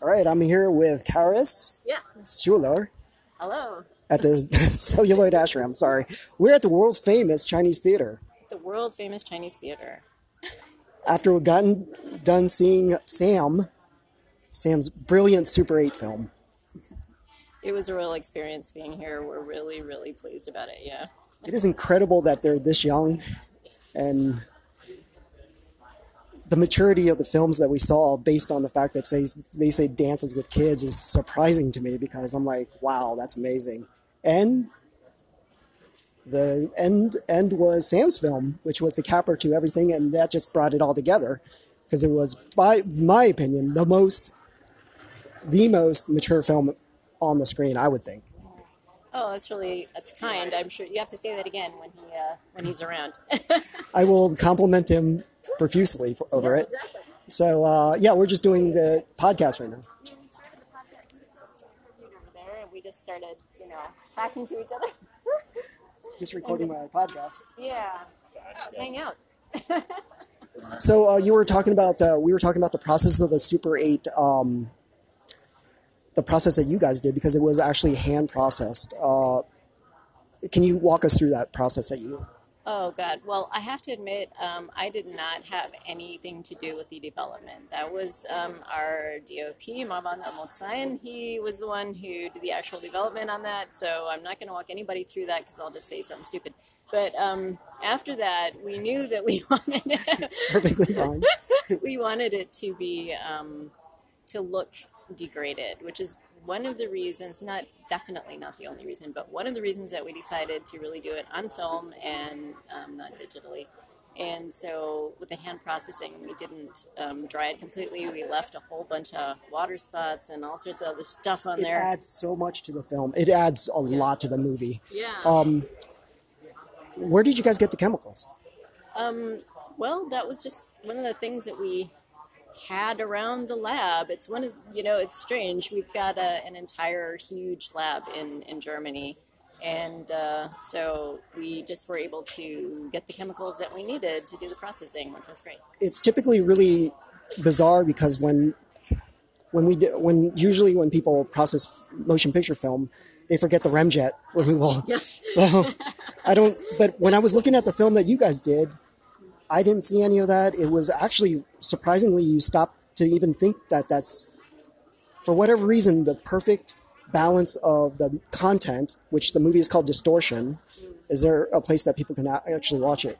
All right, I'm here with Charys Yeah. Schuler Hello. at the Celluloid Ashram. Sorry, we're at the world famous Chinese theater. The world famous Chinese theater. After we've gotten done seeing Sam, Sam's brilliant Super 8 film. It was a real experience being here. We're really, really pleased about it. Yeah. It is incredible that they're this young, and the maturity of the films that we saw, based on the fact that say they say dances with Kidz, is surprising to me because I'm like, wow, that's amazing. And the end end was Sam's film, which was the capper to everything, and that just brought it all together because it was, by my opinion, the most the most mature film on the screen, I would think. Oh, that's really that's kind. I'm sure you have to say that again when he uh, when he's around. I will compliment him profusely for, over it. So uh, yeah, we're just doing the podcast right now. there, and we just started, you know, talking to each other. Just recording my podcast. Yeah. Hang out. So uh, you were talking about uh, we were talking about the process of the Super Eight, um, the process that you guys did because it was actually hand processed. Uh, can you walk us through that process that you? Oh God! Well, I have to admit, um, I did not have anything to do with the development. That was um, our DOP, Mavan Amotsayan. He was the one who did the actual development on that. So I'm not going to walk anybody through that because I'll just say something stupid. But um, after that, we knew that we wanted it. Perfectly fine. we wanted it to be um, to look degraded, which is one of the reasons, not definitely not the only reason, but one of the reasons that we decided to really do it on film and um, not digitally. And so with the hand processing, we didn't um, dry it completely. We left a whole bunch of water spots and all sorts of other stuff on It there. It adds so much to the film. It adds a lot to the movie. yeah. Um, where did you guys get the chemicals? Um, well, that was just one of the things that we had around the lab. It's one of, you know, it's strange. We've got a, an entire huge lab in, in Germany. And uh, so we just were able to get the chemicals that we needed to do the processing, which was great. it's typically really bizarre because when when we do, when usually when people process motion picture film, they forget the remjet removal. Yes. So I don't. But when I was looking at the film that you guys did, I didn't see any of that. It was actually surprisingly you stopped to even think that that's for whatever reason the perfect balance of the content, which the movie is called Distortion. Is there a place that people can actually watch it?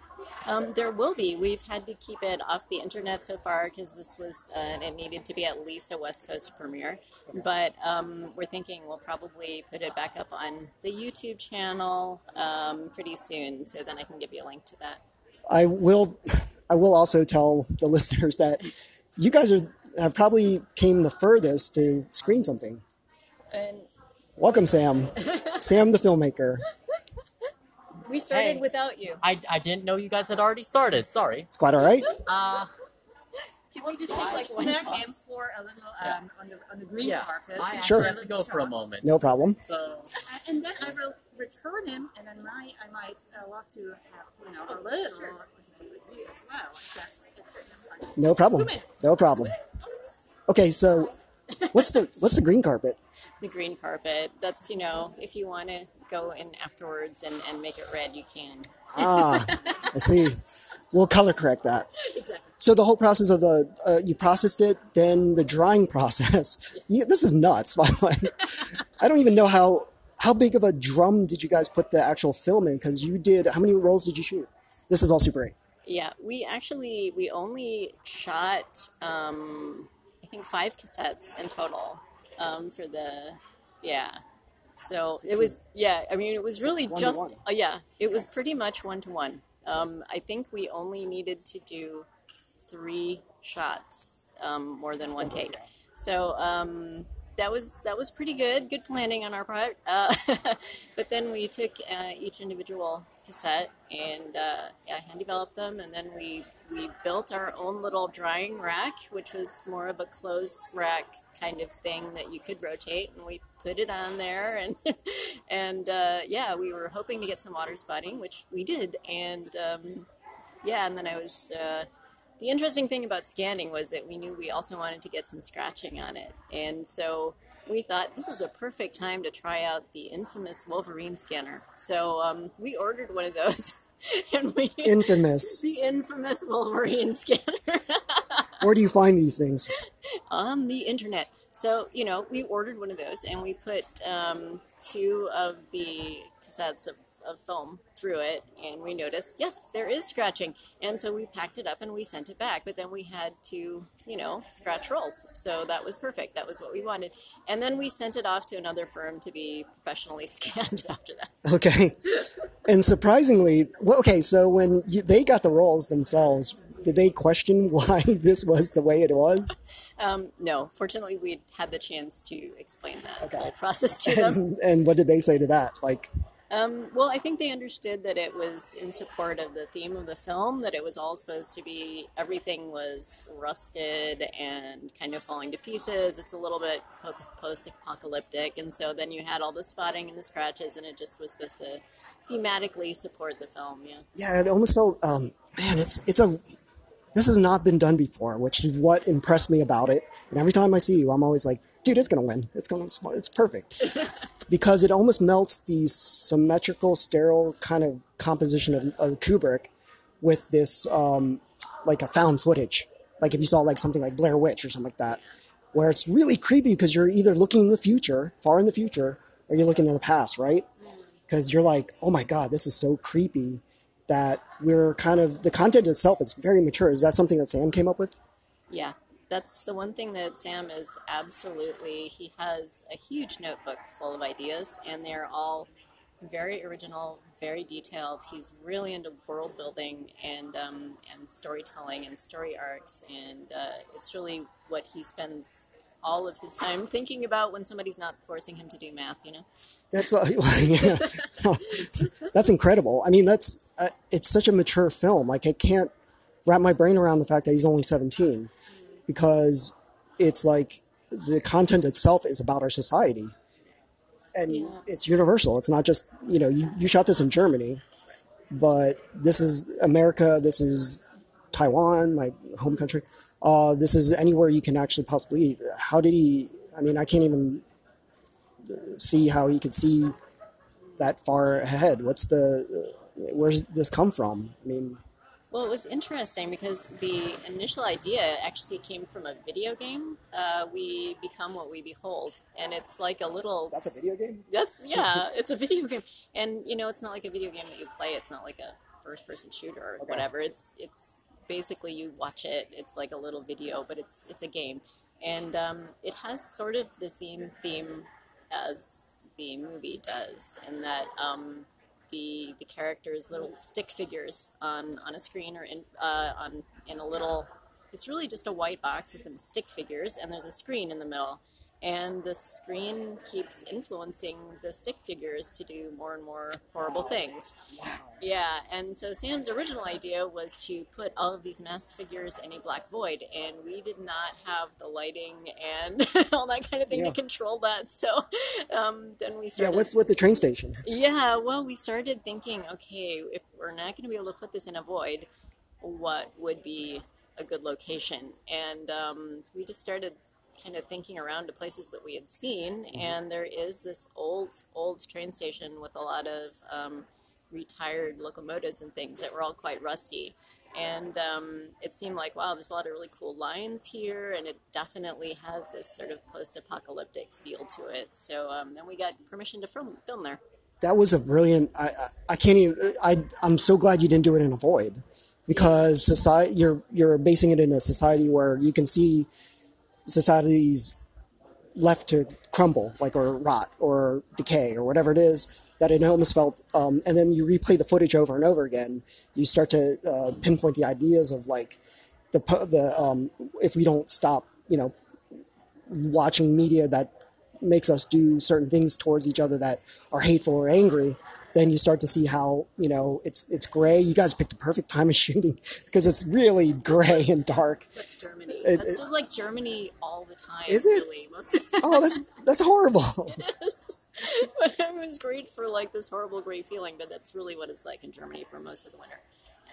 Um, there will be. We've had to keep it off the internet so far because this was, uh, it needed to be at least a West Coast premiere. But um, we're thinking we'll probably put it back up on the YouTube channel um, pretty soon. So then I can give you a link to that. I will I will also tell the listeners that you guys are have probably came the furthest to screen something. And Welcome, Sam. Sam, the filmmaker. we started Hey. without you. I, I didn't know you guys had already started. Sorry. It's quite all right. Uh, Can we just take like snare him for a little um, on the on the green yeah. carpet? I Sure. actually have have to go for a moment. No problem. So Uh, and then I will return him, and then my I might uh, love to have you know a little with you as well. Like that's, that's fine. No problem. No problem. Okay, so what's the what's the green carpet? The green carpet. That's, you know, if you want to go in afterwards and, and make it red, you can. Ah, I see. We'll color correct that. Exactly. So the whole process of the uh, you processed it, then the drying process. Yeah, this is nuts. By the way, I don't even know how how big of a drum did you guys put the actual film in? Because you did. How many rolls did you shoot? This is all Super 8. Yeah, we actually we only shot um, I think five cassettes in total um, for the yeah. So it was yeah. I mean, it was really one just uh, yeah. It was pretty much one to one. Um, I think we only needed to do three shots, um, more than one take. So um, that was that was pretty good. Good planning on our part. Uh, but then we took uh, each individual cassette and uh, yeah, hand developed them, and then we we built our own little drying rack, which was more of a closed rack kind of thing that you could rotate, and we put it on there, and and uh, yeah, we were hoping to get some water spotting, which we did, and um, yeah, and then I was. The interesting thing about scanning was that we knew we also wanted to get some scratching on it, and so we thought this is a perfect time to try out the infamous Wolverine scanner. So um, we ordered one of those, and we Infamous. the infamous Wolverine scanner Where do you find these things? on the internet. So you know, we ordered one of those, and we put um, two of the cassettes of, of film through it, and we noticed yes, there is scratching, and so we packed it up and we sent it back. But then we had to, you know, scratch rolls, so that was perfect. That was what we wanted, and then we sent it off to another firm to be professionally scanned after that. Okay. And surprisingly, well, okay, so when you, they got the rolls themselves, did they question why this was the way it was? Um, no, fortunately, we had the chance to explain that Okay. whole process to them. And, and what did they say to that? Like, Um, well, I think they understood that it was in support of the theme of the film, that it was all supposed to be everything was rusted and kind of falling to pieces. It's a little bit post apocalyptic, and so then you had all the spotting and the scratches, and it just was supposed to thematically support the film. Yeah. yeah, it almost felt, um, man, it's it's a this has not been done before, which is what impressed me about it. And every time I see you, I'm always like, dude, it's gonna win. It's gonna, it's, it's perfect because it almost melts the symmetrical, sterile kind of composition of, of Kubrick with this, um, like a found footage. Like if you saw like something like Blair Witch or something like that, where it's really creepy because you're either looking in the future, far in the future, or you're looking in the past, right? Because you're like, oh my god, this is so creepy that we're kind of the content itself is very mature. Is that something that Sam came up with? Yeah, that's the one thing that Sam is absolutely. He has a huge notebook full of ideas, and they're all very original, very detailed. He's really into world building and um, and storytelling and story arcs, and uh, it's really what he spends all of his time thinking about when somebody's not forcing him to do math. You know. That's uh, that's incredible. I mean, that's uh, it's such a mature film. Like I can't wrap my brain around the fact that he's only 17 because it's like the content itself is about our society and Yeah. it's universal. It's not just, you know, you, you shot this in Germany, but this is America, this is Taiwan, my home country. Uh, this is anywhere you can actually possibly. How did he? I mean, I can't even see how he could see that far ahead. What's the? Where's this come from? I mean, Well, it was interesting because the initial idea actually came from a video game. Uh, we become what we behold, and it's like a little that's a video game. That's yeah, it's a video game, and you know, it's not like a video game that you play. It's not like a first-person shooter or Okay. whatever. It's it's basically you watch it. It's like a little video, but it's it's a game, and um, it has sort of the same theme as the movie does, in that um, the the characters little stick figures on on a screen or in uh, on in a little. It's really just a white box with some stick figures, and there's a screen in the middle and the screen keeps influencing the stick figures to do more and more horrible things. Wow. Yeah, and so Sam's original idea was to put all of these masked figures in a black void, and we did not have the lighting and all that kind of thing Yeah. to control that. So um, then we started. Yeah, what's with the train station? Yeah, well, we started thinking, okay, if we're not going to be able to put this in a void, what would be a good location? And um, we just started kind of thinking around to places that we had seen, and there is this old, old train station with a lot of um, retired locomotives and things that were all quite rusty. And um, it seemed like, wow, there's a lot of really cool lines here, and it definitely has this sort of post apocalyptic feel to it. So um, then we got permission to film, film there. That was a brilliant. I I, I can't even. I I'm so glad you didn't do it in a void, because society you're you're basing it in a society where you can see societies left to crumble, like or rot or decay or whatever it is. That it almost felt, um, and then you replay the footage over and over again. You start to uh, pinpoint the ideas of like the the um, if we don't stop, you know, watching media that makes us do certain things towards each other that are hateful or angry, then you start to see how you know it's it's gray. You guys picked the perfect time of shooting because it's really gray and dark. That's Germany. It- That's just like Germany all the time. Is it? Really. Oh, that's that's horrible. But it was great for like this horrible gray feeling, but that's really what it's like in Germany for most of the winter.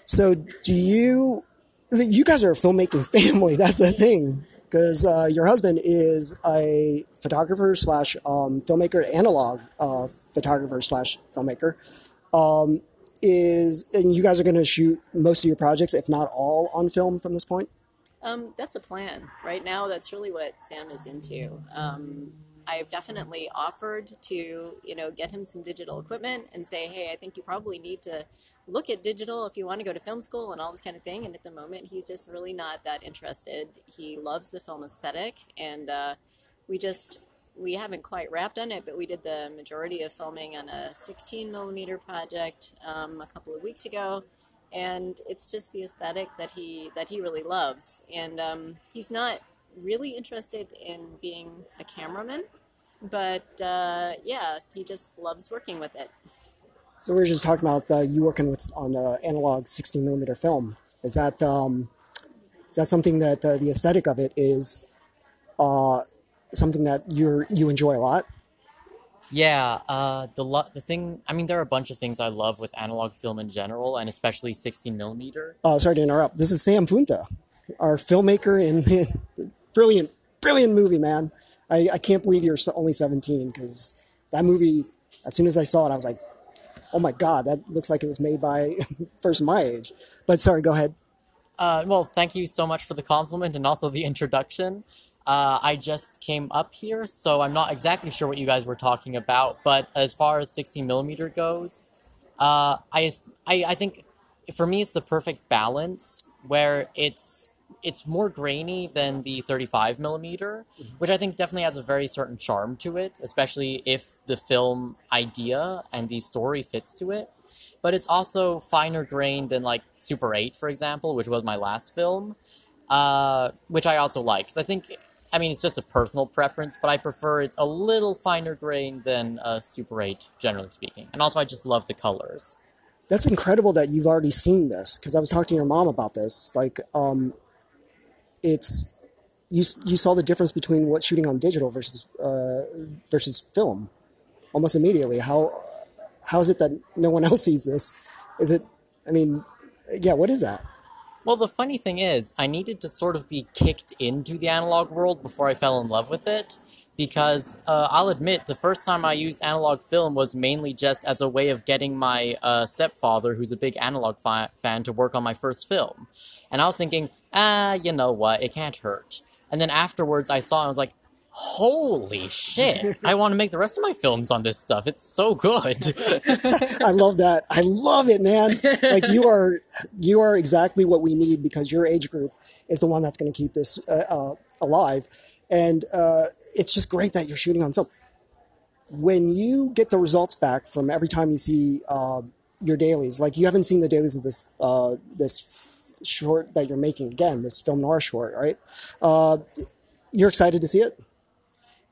So do you? You guys are a filmmaking family. That's the thing. Because uh, your husband is a photographer slash um, filmmaker, analog uh, photographer slash filmmaker. Um, is and you guys are going to shoot most of your projects, if not all, on film from this point. Um, that's a plan. Right now, that's really what Sam is into. I've definitely offered to, you know, get him some digital equipment and say, hey, I think you probably need to look at digital if you want to go to film school and all this kind of thing. And at the moment, he's just really not that interested. He loves the film aesthetic, and uh, we just we haven't quite wrapped on it, but we did the majority of filming on a 16 millimeter project um, a couple of weeks ago and it's just the aesthetic that he that he really loves and um, he's not really interested in being a cameraman but uh, yeah he just loves working with it So we were just talking about uh, you working with on uh, analog 16 millimeter film. Is that um, is that something that uh, the aesthetic of it is uh, something that you you enjoy a lot? Yeah, uh, the lo- the thing. I mean, there are a bunch of things I love with analog film in general, and especially 16 millimeter. Uh, sorry to interrupt. This is Sam Punto, our filmmaker and brilliant, brilliant movie, man. I, I can't believe you're only 17 because that movie, as soon as I saw it, I was like, oh my God, that looks like it was made by first my age. But sorry, go ahead. Uh, well, thank you so much for the compliment and also the introduction. Uh, I just came up here, so I'm not exactly sure what you guys were talking about. But as far as 16 millimeter goes, uh, I, I I think for me it's the perfect balance where it's it's more grainy than the 35 millimeter, which I think definitely has a very certain charm to it, especially if the film idea and the story fits to it. But it's also finer grained than like Super 8, for example, which was my last film, uh, which I also like. Because I think, I mean, it's just a personal preference, but I prefer it's a little finer grained than uh, Super 8, generally speaking. And also, I just love the colors. That's incredible that you've already seen this because I was talking to your mom about this. Like, um, it's you you saw the difference between what shooting on digital versus uh, versus film almost immediately. How how is it that no one else sees this? Is it? I mean, yeah. What is that? Well, the funny thing is, I needed to sort of be kicked into the analog world before I fell in love with it. Because uh, I'll admit, the first time I used analog film was mainly just as a way of getting my uh, stepfather, who's a big analog fi- fan, to work on my first film. And I was thinking, ah, you know what, it can't hurt. And then afterwards, I saw and I was like, holy shit, I want to make the rest of my films on this stuff. It's so good. I love that. I love it, man. Like you are you are exactly what we need because your age group is the one that's going to keep this uh, uh, alive, and uh, it's just great that you're shooting on film. When you get the results back from every time you see uh, your dailies, like you haven't seen the dailies of this uh, this short that you're making again, this film noir short, right? Uh, you're excited to see it.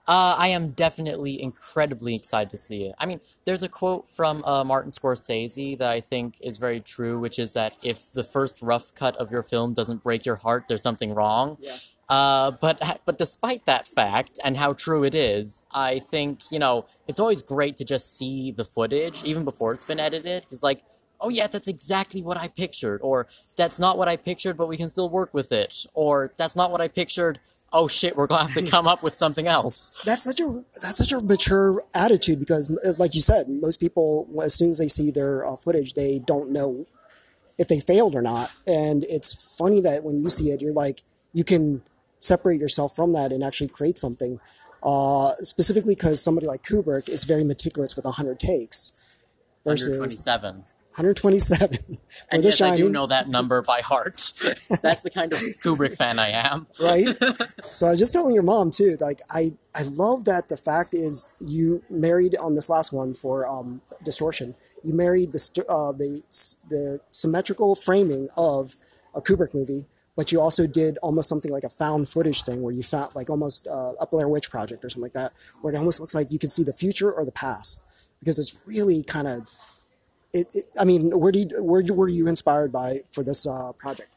Uh, I am definitely incredibly excited to see it. I mean, there's a quote from uh, Martin Scorsese that I think is very true, which is that if the first rough cut of your film doesn't break your heart, there's something wrong. Yeah. Uh, but but despite that fact and how true it is, I think you know it's always great to just see the footage even before it's been edited. It's like, oh yeah, that's exactly what I pictured, or that's not what I pictured, but we can still work with it, or that's not what I pictured. Oh shit, we're gonna have to come up with something else. that's such a that's such a mature attitude because like you said most people as soon as they see their uh, footage they don't know if they failed or not and it's funny that when you see it you're like you can separate yourself from that and actually create something uh, specifically because somebody like kubrick is very meticulous with 100 takes versus 127. 127 for And yes, I do know that number by heart. That's the kind of Kubrick fan I am. right? so I was just telling your mom too. Like I, I love that the fact is you married on this last one for um, distortion. You married the uh, the the symmetrical framing of a Kubrick movie, but you also did almost something like a found footage thing where you found like almost uh, a Blair Witch project or something like that, where it almost looks like you can see the future or the past because it's really kind of it, it, I mean, where do you, where were you inspired by for this uh, project?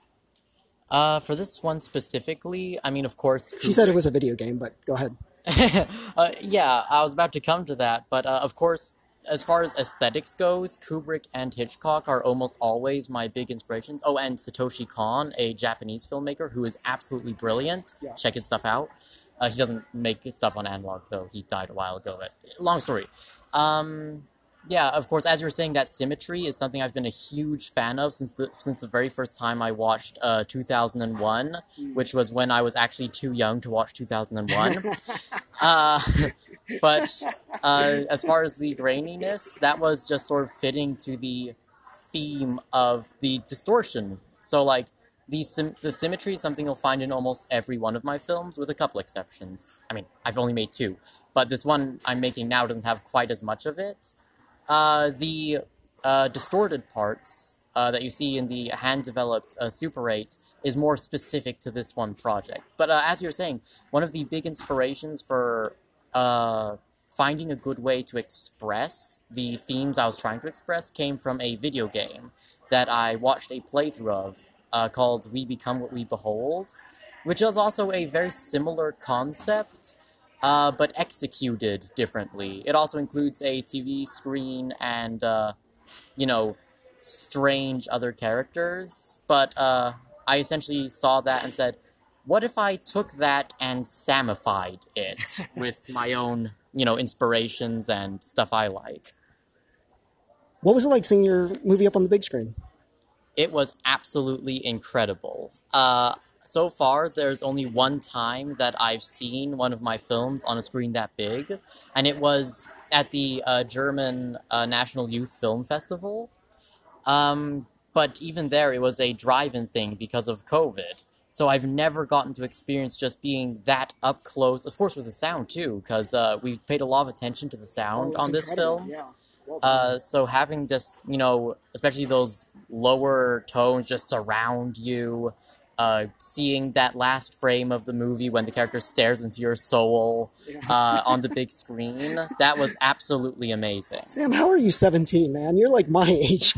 Uh, for this one specifically, I mean, of course, She said it was a video game, but go ahead. uh, yeah, I was about to come to that, but uh, of course, as far as aesthetics goes, Kubrick and Hitchcock are almost always my big inspirations. Oh, and Satoshi Kon, a Japanese filmmaker who is absolutely brilliant. Yeah. Check his stuff out. Uh, he doesn't make stuff on analog though. He died a while ago. But long story. Um, yeah, of course, as you were saying, that symmetry is something I've been a huge fan of since the since the very first time I watched uh, 2001, which was when I was actually too young to watch 2001. uh, but uh, as far as the graininess, that was just sort of fitting to the theme of the distortion. So, like, the, sim- the symmetry is something you'll find in almost every one of my films, with a couple exceptions. I mean, I've only made two, but this one I'm making now doesn't have quite as much of it. Uh, the uh, distorted parts uh, that you see in the hand developed uh, Super 8 is more specific to this one project. But uh, as you were saying, one of the big inspirations for finding a good way to express the themes I was trying to express came from a video game that I watched a playthrough of called We Become What We Behold, which is also a very similar concept uh, but executed differently. It also includes a TV screen and, uh, you know, strange other characters. But uh, I essentially saw that and said, what if I took that and samified it with my own, you know, inspirations and stuff I like? What was it like seeing your movie up on the big screen? It was absolutely incredible. Uh, so far, there's only one time that I've seen one of my films on a screen that big, and it was at the uh, German uh, National Youth Film Festival. Um, but even there, it was a drive-in thing because of COVID. So I've never gotten to experience just being that up close. Of course, with the sound too, because uh, we paid a lot of attention to the sound Oh, on this incredible, film. Yeah. Well. Uh, so having just you know, especially those lower tones just surround you, uh, seeing that last frame of the movie when the character stares into your soul uh, on the big screen, that was absolutely amazing. Sam, how are you 17, man? You're like my age.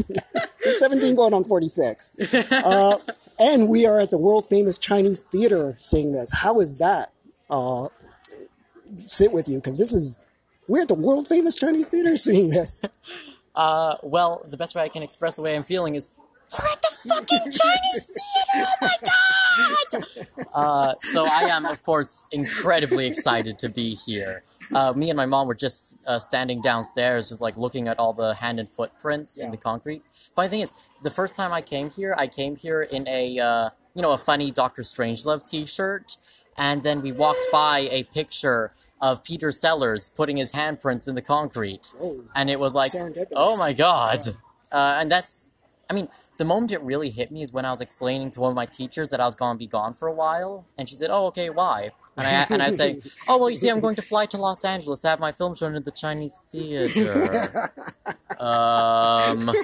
You're 17 going on 46. Uh, and we are at the world famous Chinese theater seeing this. How is that uh, sit with you? Because this is, we're at the world famous Chinese theater seeing this. Uh, well, the best way I can express the way I'm feeling is we're at the fucking Chinese theater. Oh my god! Uh, so I am, of course, incredibly excited to be here. Uh, me and my mom were just uh, standing downstairs, just like looking at all the hand and footprints in Yeah. the concrete. Funny thing is, the first time I came here, I came here in a uh, you know a funny Doctor Strangelove T-shirt, and then we walked by a picture of Peter Sellers putting his handprints in the concrete, Whoa. and it was like, oh my god! Uh, and that's, I mean, the moment it really hit me is when I was explaining to one of my teachers that I was going to be gone for a while, and she said, "Oh, okay, why?" And I and I say, "Oh, well, you see, I'm going to fly to Los Angeles to have my film shown at the Chinese theater." um,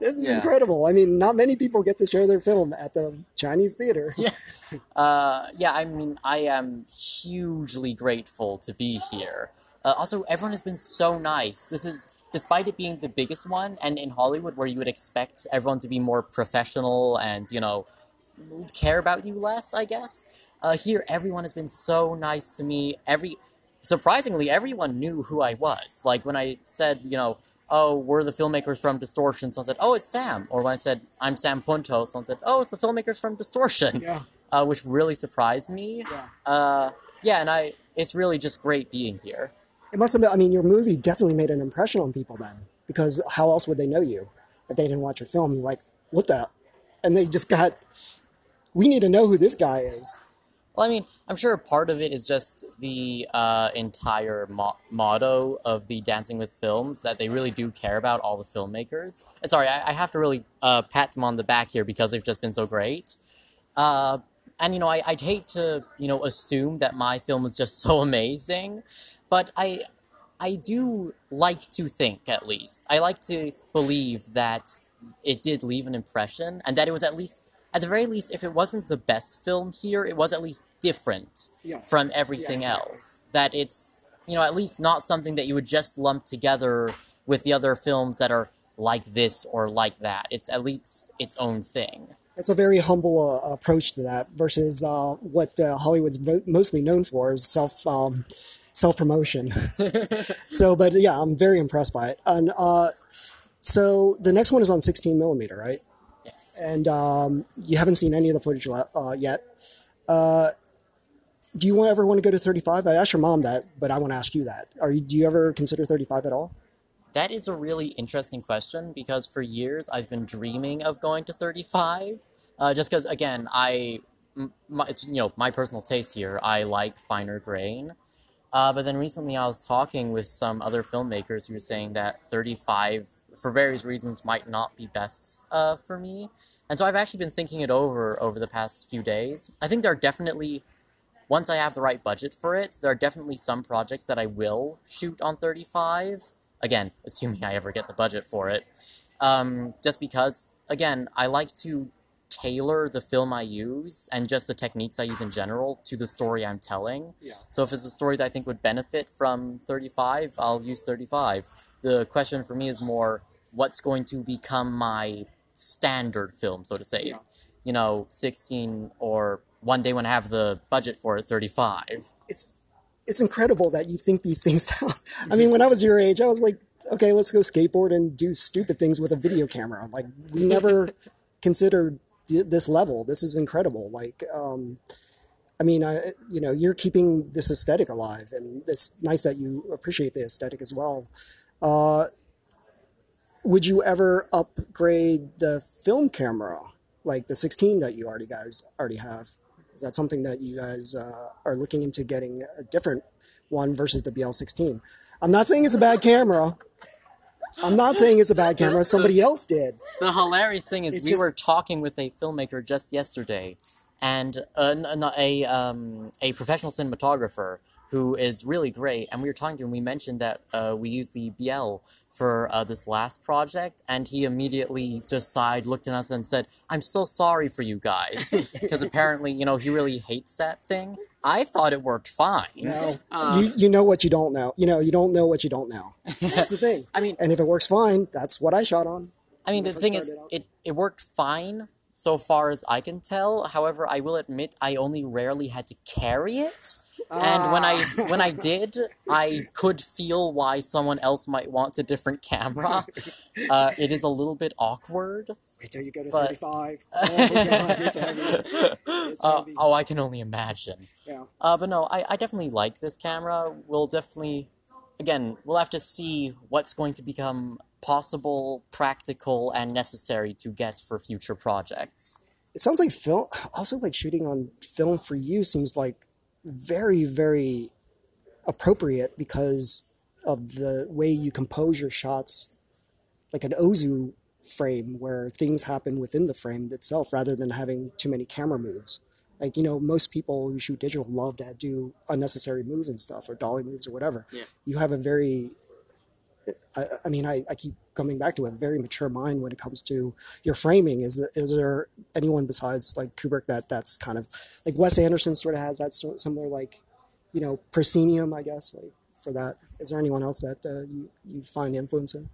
This is Yeah. incredible. I mean, not many people get to show their film at the Chinese theater. Yeah. uh, yeah, I mean, I am hugely grateful to be here. Uh, also, everyone has been so nice. This is, despite it being the biggest one, and in Hollywood, where you would expect everyone to be more professional and, you know, care about you less, I guess. Uh, here, everyone has been so nice to me. Every, surprisingly, everyone knew who I was. Like when I said, you know, oh, we're the filmmakers from Distortion, someone said, oh, it's Sam. Or when I said, I'm Sam Punto, someone said, oh, it's the filmmakers from Distortion Yeah. uh, which really surprised me. Yeah. Uh, yeah, and I it's really just great being here. It must have been, I mean, your movie definitely made an impression on people then. Because how else would they know you if they didn't watch your film? Like, what the? And they just got, we need to know who this guy is. Well, I mean, I'm sure part of it is just the uh, entire mo- motto of the Dancing with Films that they really do care about all the filmmakers. And sorry, I, I have to really uh, pat them on the back here because they've just been so great. Uh, and you know, I, I'd hate to you know assume that my film is just so amazing, but I I do like to think at least I like to believe that it did leave an impression and that it was at least at the very least if it wasn't the best film here it was at least different Yeah. from everything exactly. else that it's you know at least not something that you would just lump together with the other films that are like this or like that. It's at least its own thing. It's a very humble uh, approach to that versus uh, what uh, Hollywood's mostly known for is self um, self promotion. so, but yeah, I'm very impressed by it. And uh, so the next one is on 16 millimeter, right? Yes. And um, you haven't seen any of the footage uh, yet. Uh, do you ever want to go to 35? I asked your mom that, but I want to ask you that. Are you? Do you ever consider 35 at all? That is a really interesting question because for years I've been dreaming of going to 35. Uh, just because, again, I, my, it's, you know, my personal taste here, I like finer grain. Uh, but then recently I was talking with some other filmmakers who were saying that 35, for various reasons, might not be best uh, for me. And so I've actually been thinking it over over the past few days. I think there are definitely, once I have the right budget for it, there are definitely some projects that I will shoot on 35 again, assuming I ever get the budget for it. Um, just because, again, I like to tailor the film I use and just the techniques I use in general to the story I'm telling. Yeah. So if it's a story that I think would benefit from 35, I'll use 35. The question for me is more what's going to become my standard film, so to say. Yeah. You know, 16 or one day when I have the budget for it, 35. it's it's incredible that you think these things down. I mean, when I was your age, I was like, okay, let's go skateboard and do stupid things with a video camera. Like we never considered this level. This is incredible. Like, um, I mean, I you know, you're keeping this aesthetic alive, and it's nice that you appreciate the aesthetic as well. Uh, would you ever upgrade the film camera, like the 16 that you already guys already have? Is that something that you guys uh, are looking into getting a different one versus the BL16? I'm not saying it's a bad camera. I'm not saying it's a bad camera. Somebody else did. The hilarious thing is, It's we just- were talking with a filmmaker just yesterday, and a, a um, a professional cinematographer who is really great. And we were talking to him. We mentioned that uh, we used the BL for uh, this last project, and he immediately just sighed, looked at us, and said, "I'm so sorry for you guys," because apparently, you know, he really hates that thing. I thought it worked fine. No, Uh, you you know what you don't know. You know you don't know what you don't know. That's the thing. I mean, And if it works fine, that's what I shot on. I mean, the thing is, out. it, it worked fine so far as I can tell. However, I will admit I only rarely had to carry it. And when I Ah. when I did, I could feel why someone else might want a different camera. Uh, it is a little bit awkward. Wait till you go to But- 35. Oh god, it's heavy. It's Uh, heavy. oh, I can only imagine. Yeah. Uh, but no, I, I definitely like this camera. We'll definitely, again, we'll have to see what's going to become possible, practical, and necessary to get for future projects. It sounds like film. Also, like shooting on film for you seems like very, very appropriate because of the way you compose your shots, like an Ozu frame where things happen within the frame itself rather than having too many camera moves. Like you know, most people who shoot digital love to do unnecessary moves and stuff, or dolly moves or whatever. Yeah. You have a very I, I mean, I, I keep coming back to a very mature mind when it comes to your framing. Is is there anyone besides like Kubrick that that's kind of like Wes Anderson sort of has that sort similar like, you know, proscenium, I guess, like for that. Is there anyone else that uh, you you find influence in?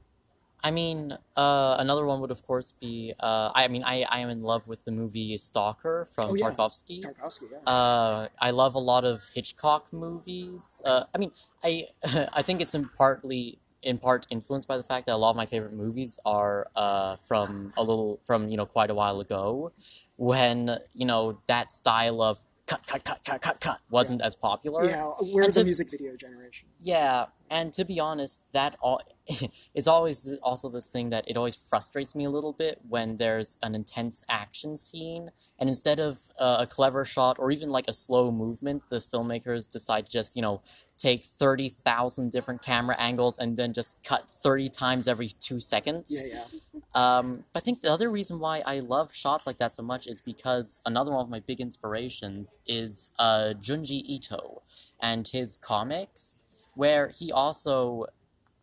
I mean, uh, another one would of course be. Uh, I mean, I, I am in love with the movie Stalker from Oh, yeah. Tarkovsky. Tarkovsky, yeah. Uh, I love a lot of Hitchcock movies. Uh, I mean, I I think it's in partly in part influenced by the fact that a lot of my favorite movies are uh, from a little from you know quite a while ago, when you know that style of cut cut cut cut cut cut wasn't as popular. yeah, we're and the to- music video generation. Yeah, and to be honest, that all it's always also this thing that it always frustrates me a little bit when there's an intense action scene, and instead of uh, a clever shot or even like a slow movement, the filmmakers decide to just you know take thirty thousand different camera angles and then just cut thirty times every two seconds. Yeah, yeah. Um, but I think the other reason why I love shots like that so much is because another one of my big inspirations is uh, Junji Ito and his comics, where he also,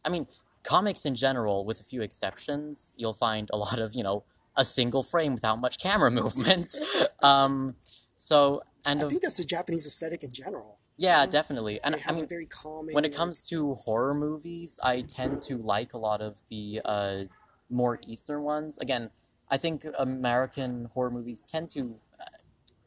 I mean, comics in general, with a few exceptions, you'll find a lot of, you know, a single frame without much camera movement. um, so, and I of, think that's the Japanese aesthetic in general. Yeah, definitely. And I mean, very calming. when it comes to horror movies, I tend to like a lot of the uh, more Eastern ones. Again, I think American horror movies tend to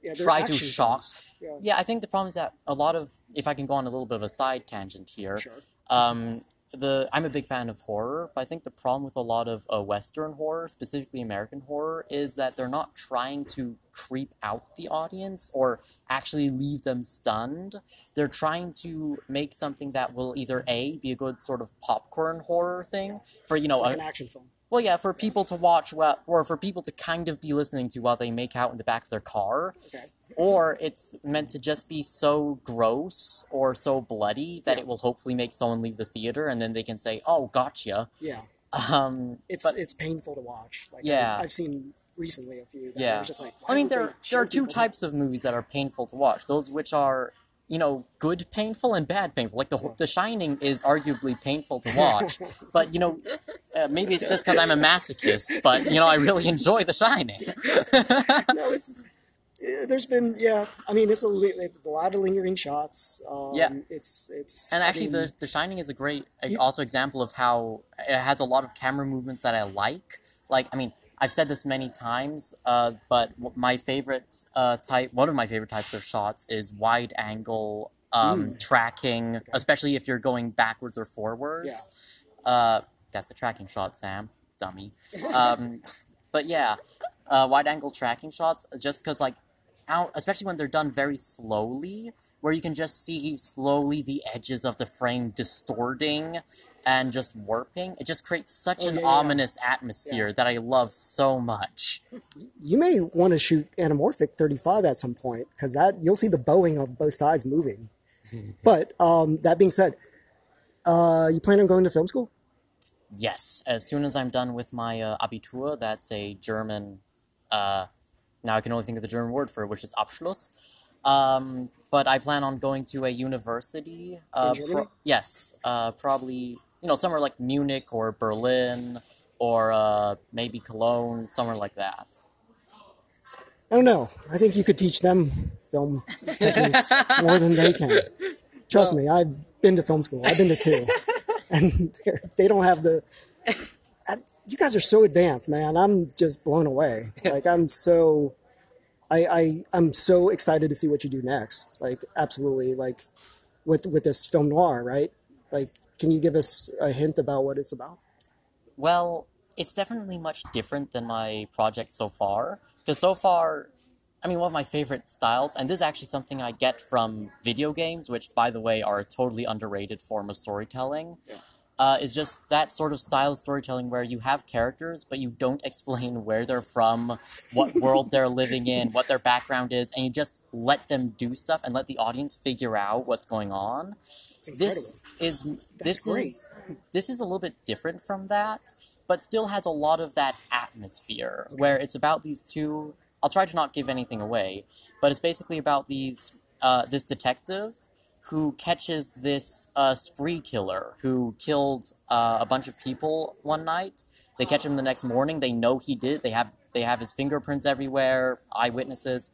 yeah, try to shock. Yeah, Yeah, I think the problem is that a lot of, if I can go on a little bit of a side tangent here, sure. um, the I'm a big fan of horror, but I think the problem with a lot of uh, Western horror, specifically American horror, is that they're not trying to creep out the audience or actually leave them stunned. They're trying to make something that will either a be a good sort of popcorn horror thing for you know like a- an action film. Well, yeah, for people to watch, well, or for people to kind of be listening to while they make out in the back of their car, Okay. or it's meant to just be so gross or so bloody that Yeah. it will hopefully make someone leave the theater, and then they can say, "Oh, gotcha." Yeah, Um, it's but it's painful to watch. Like Yeah. I, have seen recently a few. That Yeah. I just like, I mean, there there are two types of movies that are painful to watch. Those which are you know good painful and bad painful. Like the The Shining is arguably painful to watch, but you know uh, maybe it's just because I'm a masochist. But you know I really enjoy The Shining. no, it's there's been yeah. I mean, it's a, it's a lot of lingering shots. Um, Yeah. it's it's. And I actually, mean, the The Shining is a great like, You- also example of how it has a lot of camera movements that I like. Like, I mean, I've said this many times, uh, but my favorite uh, type, one of my favorite types of shots is wide angle um, tracking, especially if you're going backwards or forwards. Uh, that's a tracking shot, Sam, dummy. Um, but yeah, uh, wide angle tracking shots, just because like out, especially when they're done very slowly, where you can just see slowly the edges of the frame distorting and just warping. It just creates such Oh, an yeah, yeah. ominous atmosphere that I love so much. you may want to shoot anamorphic 35 at some point because that you'll see the bowing of both sides moving. but um, that being said, uh, you plan on going to film school? Yes, as soon as I'm done with my uh, Abitur, that's a German. Uh, now I can only think of the German word for it, which is Abschluss. Um, but I plan on going to a university. Uh, Germany? yes, uh, probably you know somewhere like Munich or Berlin or uh, maybe Cologne, somewhere like that. I don't know. I think you could teach them film techniques more than they can. Trust me, I've been to film school. I've been to two, and they don't have the. I, you guys are so advanced, man. I'm just blown away. Like I'm so, I, I I'm so excited to see what you do next. Like absolutely, like with with this film noir, right? Like, can you give us a hint about what it's about? Well, it's definitely much different than my project so far. Because so far, I mean, one of my favorite styles, and this is actually something I get from video games, which, by the way, are a totally underrated form of storytelling, uh, is just that sort of style of storytelling where you have characters, but you don't explain where they're from, what world they're living in, what their background is, and you just let them do stuff and let the audience figure out what's going on. This is this great. is this is a little bit different from that but still has a lot of that atmosphere where it's about these two i'll try to not give anything away but it's basically about these uh, this detective who catches this uh, spree killer who killed uh, a bunch of people one night. They catch him the next morning. They know he did. They have they have his fingerprints everywhere eyewitnesses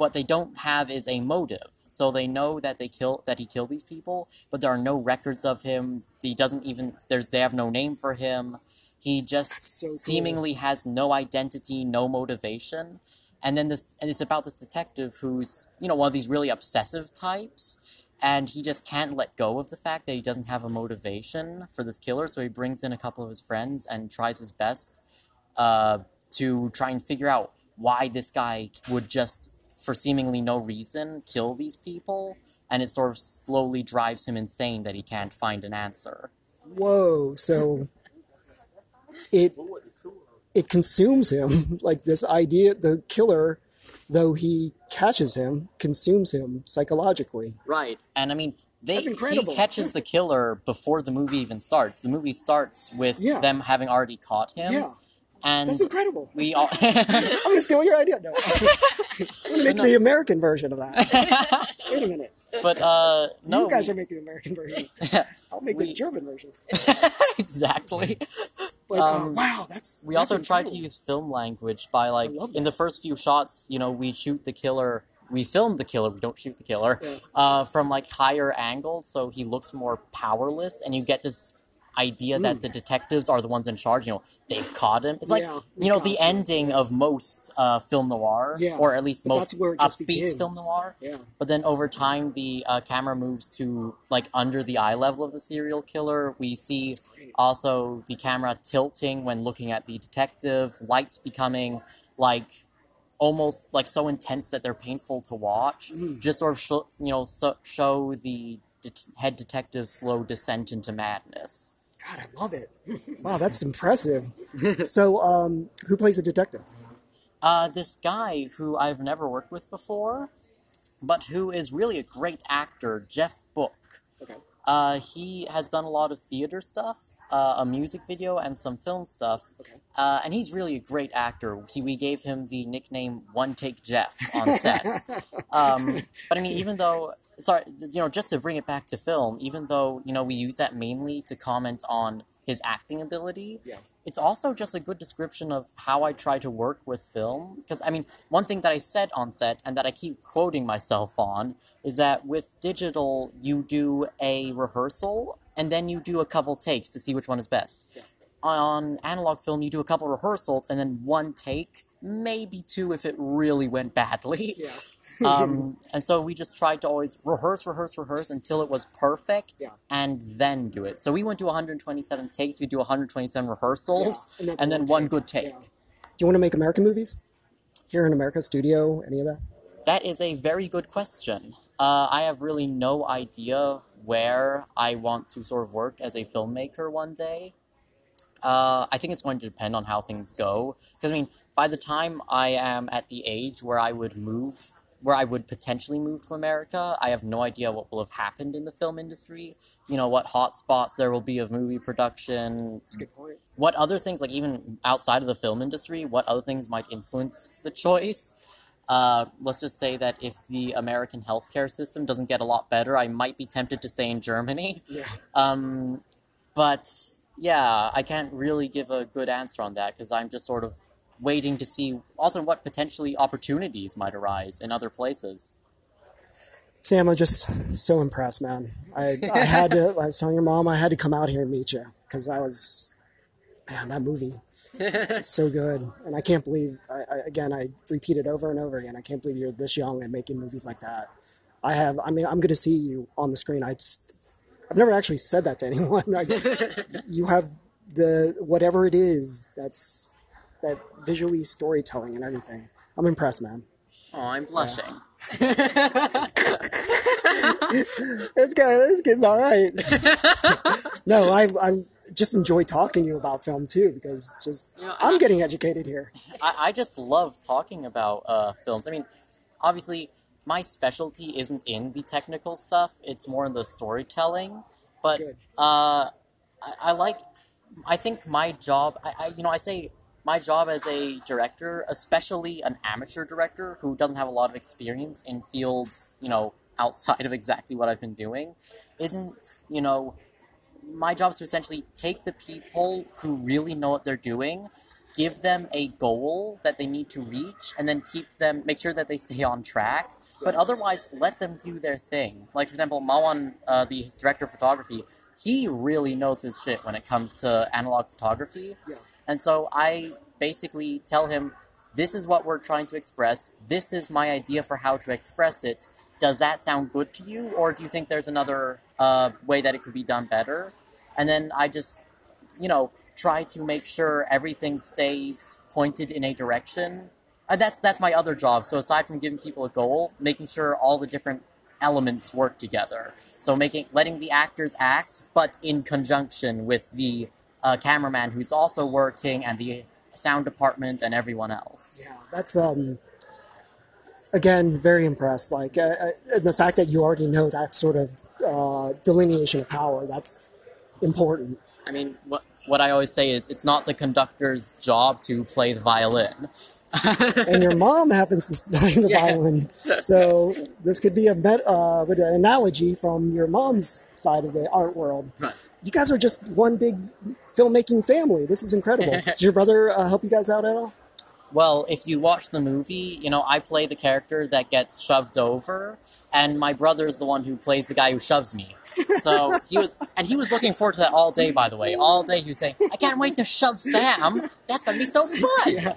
what they don't have is a motive. So they know that they kill that he killed these people, but there are no records of him. He doesn't even there's they have no name for him. He just so cool. seemingly has no identity, no motivation. And then this and it's about this detective who's, you know, one of these really obsessive types and he just can't let go of the fact that he doesn't have a motivation for this killer, so he brings in a couple of his friends and tries his best uh, to try and figure out why this guy would just, for seemingly no reason, kill these people, and it sort of slowly drives him insane that he can't find an answer. Whoa! So it it consumes him like this idea. The killer, though he catches him, consumes him psychologically. Right. And I mean, they That's incredible. he catches the killer before the movie even starts. The movie starts with Yeah. them having already caught him. Yeah, And that's incredible. we all I'm gonna steal your idea. No, I'm gonna make no. the American version of that. Wait a minute. but uh no you guys we- are making the American version. I'll make We- the German version. exactly. Like, Um, uh, wow, that's. We that's also tried to use film language by like in the first few shots, you know, we shoot the killer we film the killer, we don't shoot the killer, Yeah. uh, from like higher angles, so he looks more powerless, and you get this idea that the detectives are the ones in charge. You know, they've caught him. It's like Yeah, you know the gotcha. ending of most uh, film noir, Yeah, or at least but most that's where it just upbeat film noir. Yeah. But then over time, the uh, camera moves to like under the eye level of the serial killer. We see also the camera tilting when looking at the detective. Lights becoming like almost like so intense that they're painful to watch. Mm. Just sort of show, you know so, show the det- head detective's slow descent into madness. God, I love it. Wow, that's impressive. so, um, who plays the detective? Uh, this guy who I've never worked with before, but who is really a great actor, Jeff Book. Okay. Uh, he has done a lot of theater stuff, uh, a music video, and some film stuff. Okay. Uh, and he's really a great actor. He, we gave him the nickname One Take Jeff on set. um, but I mean, even though, sorry, you know, just to bring it back to film, even though, you know, we use that mainly to comment on his acting ability, Yeah. it's also just a good description of how I try to work with film. Because, I mean, one thing that I said on set and that I keep quoting myself on is that with digital, you do a rehearsal and then you do a couple takes to see which one is best. Yeah. On analog film, you do a couple rehearsals and then one take, maybe two if it really went badly. Yeah. Um, and so we just tried to always rehearse, rehearse, rehearse until it was perfect, Yeah. and then do it. So we went to 127 takes. We do 127 rehearsals, Yeah, and, then one good take. Yeah. Do you want to make American movies? Here in America, studio, any of that? That is a very good question. Uh, I have really no idea where I want to sort of work as a filmmaker one day. Uh, I think it's going to depend on how things go. Because, I mean, by the time I am at the age where I would move, where I would potentially move to America, I have no idea what will have happened in the film industry. You know, what hotspots there will be of movie production, That's a good point. what other things, like even outside of the film industry, what other things might influence the choice? Uh, let's just say that if the American healthcare system doesn't get a lot better, I might be tempted to stay in Germany. Yeah. Um, but yeah, I can't really give a good answer on that because I'm just sort of waiting to see also what potentially opportunities might arise in other places. Sam, I'm just so impressed, man. I, I had to, I was telling your mom I had to come out here and meet you because I was, man, that movie, it's so good. And I can't believe, I, I, again, I repeat it over and over again. I can't believe you're this young and making movies like that. I have, I mean, I'm going to see you on the screen. I just, I've never actually said that to anyone. I, you have the, whatever it is that's, that visually storytelling and everything. I'm impressed, man. Oh, I'm blushing. This guy, this kid's all right. no, I, I just enjoy talking to you about film too because just You know, I'm I- getting educated here. I, I just love talking about uh, films. I mean, obviously, my specialty isn't in the technical stuff; it's more in the storytelling. But uh, I, I like. I think my job. I, I you know I say my job as a director, especially an amateur director who doesn't have a lot of experience in fields, you know, outside of exactly what I've been doing, isn't you know my job is to essentially take the people who really know what they're doing, give them a goal that they need to reach, and then keep them, make sure that they stay on track. But otherwise, let them do their thing. Like, for example, Mawan, uh, the director of photography, he really knows his shit when it comes to analog photography. Yeah. And so I basically tell him, this is what we're trying to express. This is my idea for how to express it. Does that sound good to you? Or do you think there's another uh, way that it could be done better? And then I just, you know, try to make sure everything stays pointed in a direction. And that's that's my other job. So aside from giving people a goal, making sure all the different elements work together. So making letting the actors act, but in conjunction with the uh, cameraman who's also working and the sound department and everyone else. Yeah, that's um. Again, very impressed. Like uh, uh, the fact that you already know that sort of uh, delineation of power. That's important. I mean, what what I always say is it's not the conductor's job to play the violin. and your mom happens to play the Yeah. violin. So this could be a met, uh, with an analogy from your mom's side of the art world. Right. You guys are just one big filmmaking family. This is incredible. Does your brother uh, help you guys out at all? Well, if you watch the movie, you know, I play the character that gets shoved over, and my brother is the one who plays the guy who shoves me. So he was, and he was looking forward to that all day, by the way. All day he was saying, I can't wait to shove Sam. That's going to be so fun. Yeah.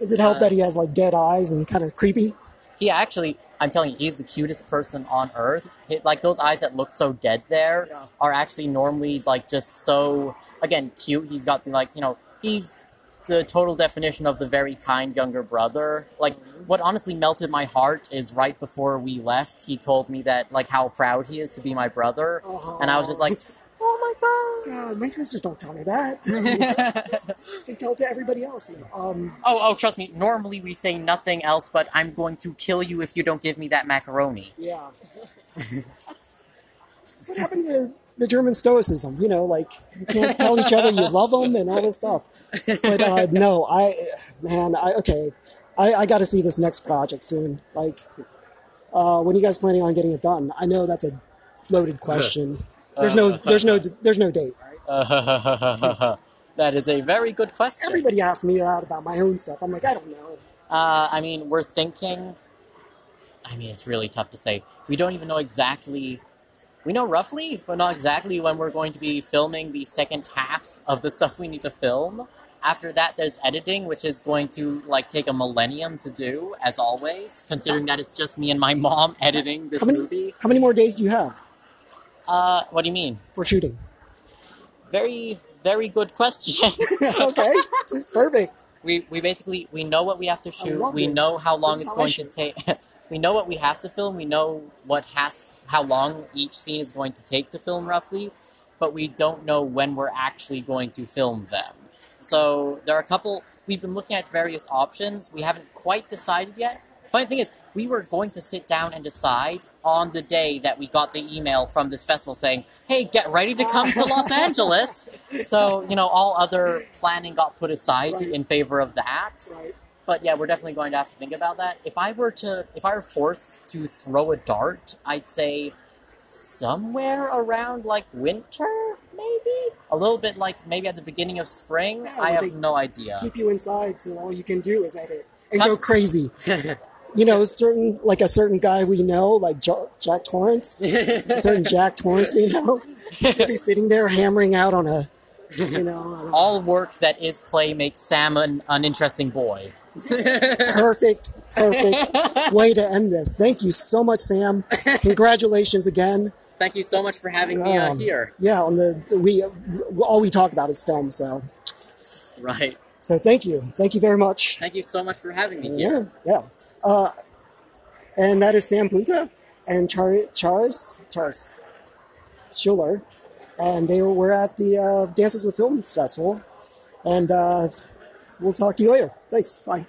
Does it help Uh, that he has like dead eyes and kind of creepy? He actually, I'm telling you, he's the cutest person on earth. He- like those eyes that look so dead there Yeah. are actually normally like just so again cute. He's got the like you know he's the total definition of the very kind younger brother. Like mm-hmm. what honestly melted my heart is right before we left, he told me that like how proud he is to be my brother, and I was just like, oh. oh my God, my sisters don't tell me that. they tell it to everybody else. Um, Oh, oh, trust me. Normally we say nothing else, but I'm going to kill you if you don't give me that macaroni. yeah. what happened to the German stoicism? You know, like you can't tell each other you love them and all this stuff. But uh, no, I, man, I okay, I, I got to see this next project soon. Like, uh, when are you guys planning on getting it done? I know that's a loaded question. There's no, there's no, there's no date. Right? that is a very good question. Everybody asks me that about my own stuff. I'm like, I don't know. Uh, I mean, we're thinking. I mean, it's really tough to say. We don't even know exactly. We know roughly, but not exactly when we're going to be filming the second half of the stuff we need to film. After that, there's editing, which is going to like take a millennium to do, as always. Considering that it's just me and my mom editing this How many, movie. how many more days do you have Uh, what do you mean? for shooting? Very, very good question. okay, perfect. we we basically we know what we have to shoot. We this. know how long This it's going to take. we know what we have to film. We know what has how long each scene is going to take to film roughly, but we don't know when we're actually going to film them. So there are a couple. We've been looking at various options. We haven't quite decided yet. Funny thing is, we were going to sit down and decide on the day that we got the email from this festival saying, "Hey, get ready to come to Los Angeles." So you know, all other planning got put aside Right. in favor of that. Right. But yeah, we're definitely going to have to think about that. If I were to, if I were forced to throw a dart, I'd say somewhere around like winter, maybe a little bit like maybe at the beginning of spring. Yeah, I have no idea. Keep you inside, so all you can do is edit and Cut- go crazy. You know, certain like a certain guy we know, like jo- Jack Torrance, a certain Jack Torrance we know, he'd be sitting there hammering out on a, you know, All work that is play makes Sam an uninteresting boy. perfect, perfect way to end this. Thank you so much, Sam. Congratulations again. Thank you so much for having me uh, Um, here. Yeah, on the we all we talk about is film, so Right. so thank you, thank you very much. Thank you so much for having me Yeah, here. yeah. Uh, and that is Sam Punto and Char- Charys Charys Schuler, and they were at the uh, Dances with Film Festival, and uh, we'll talk to you later. Thanks. Bye.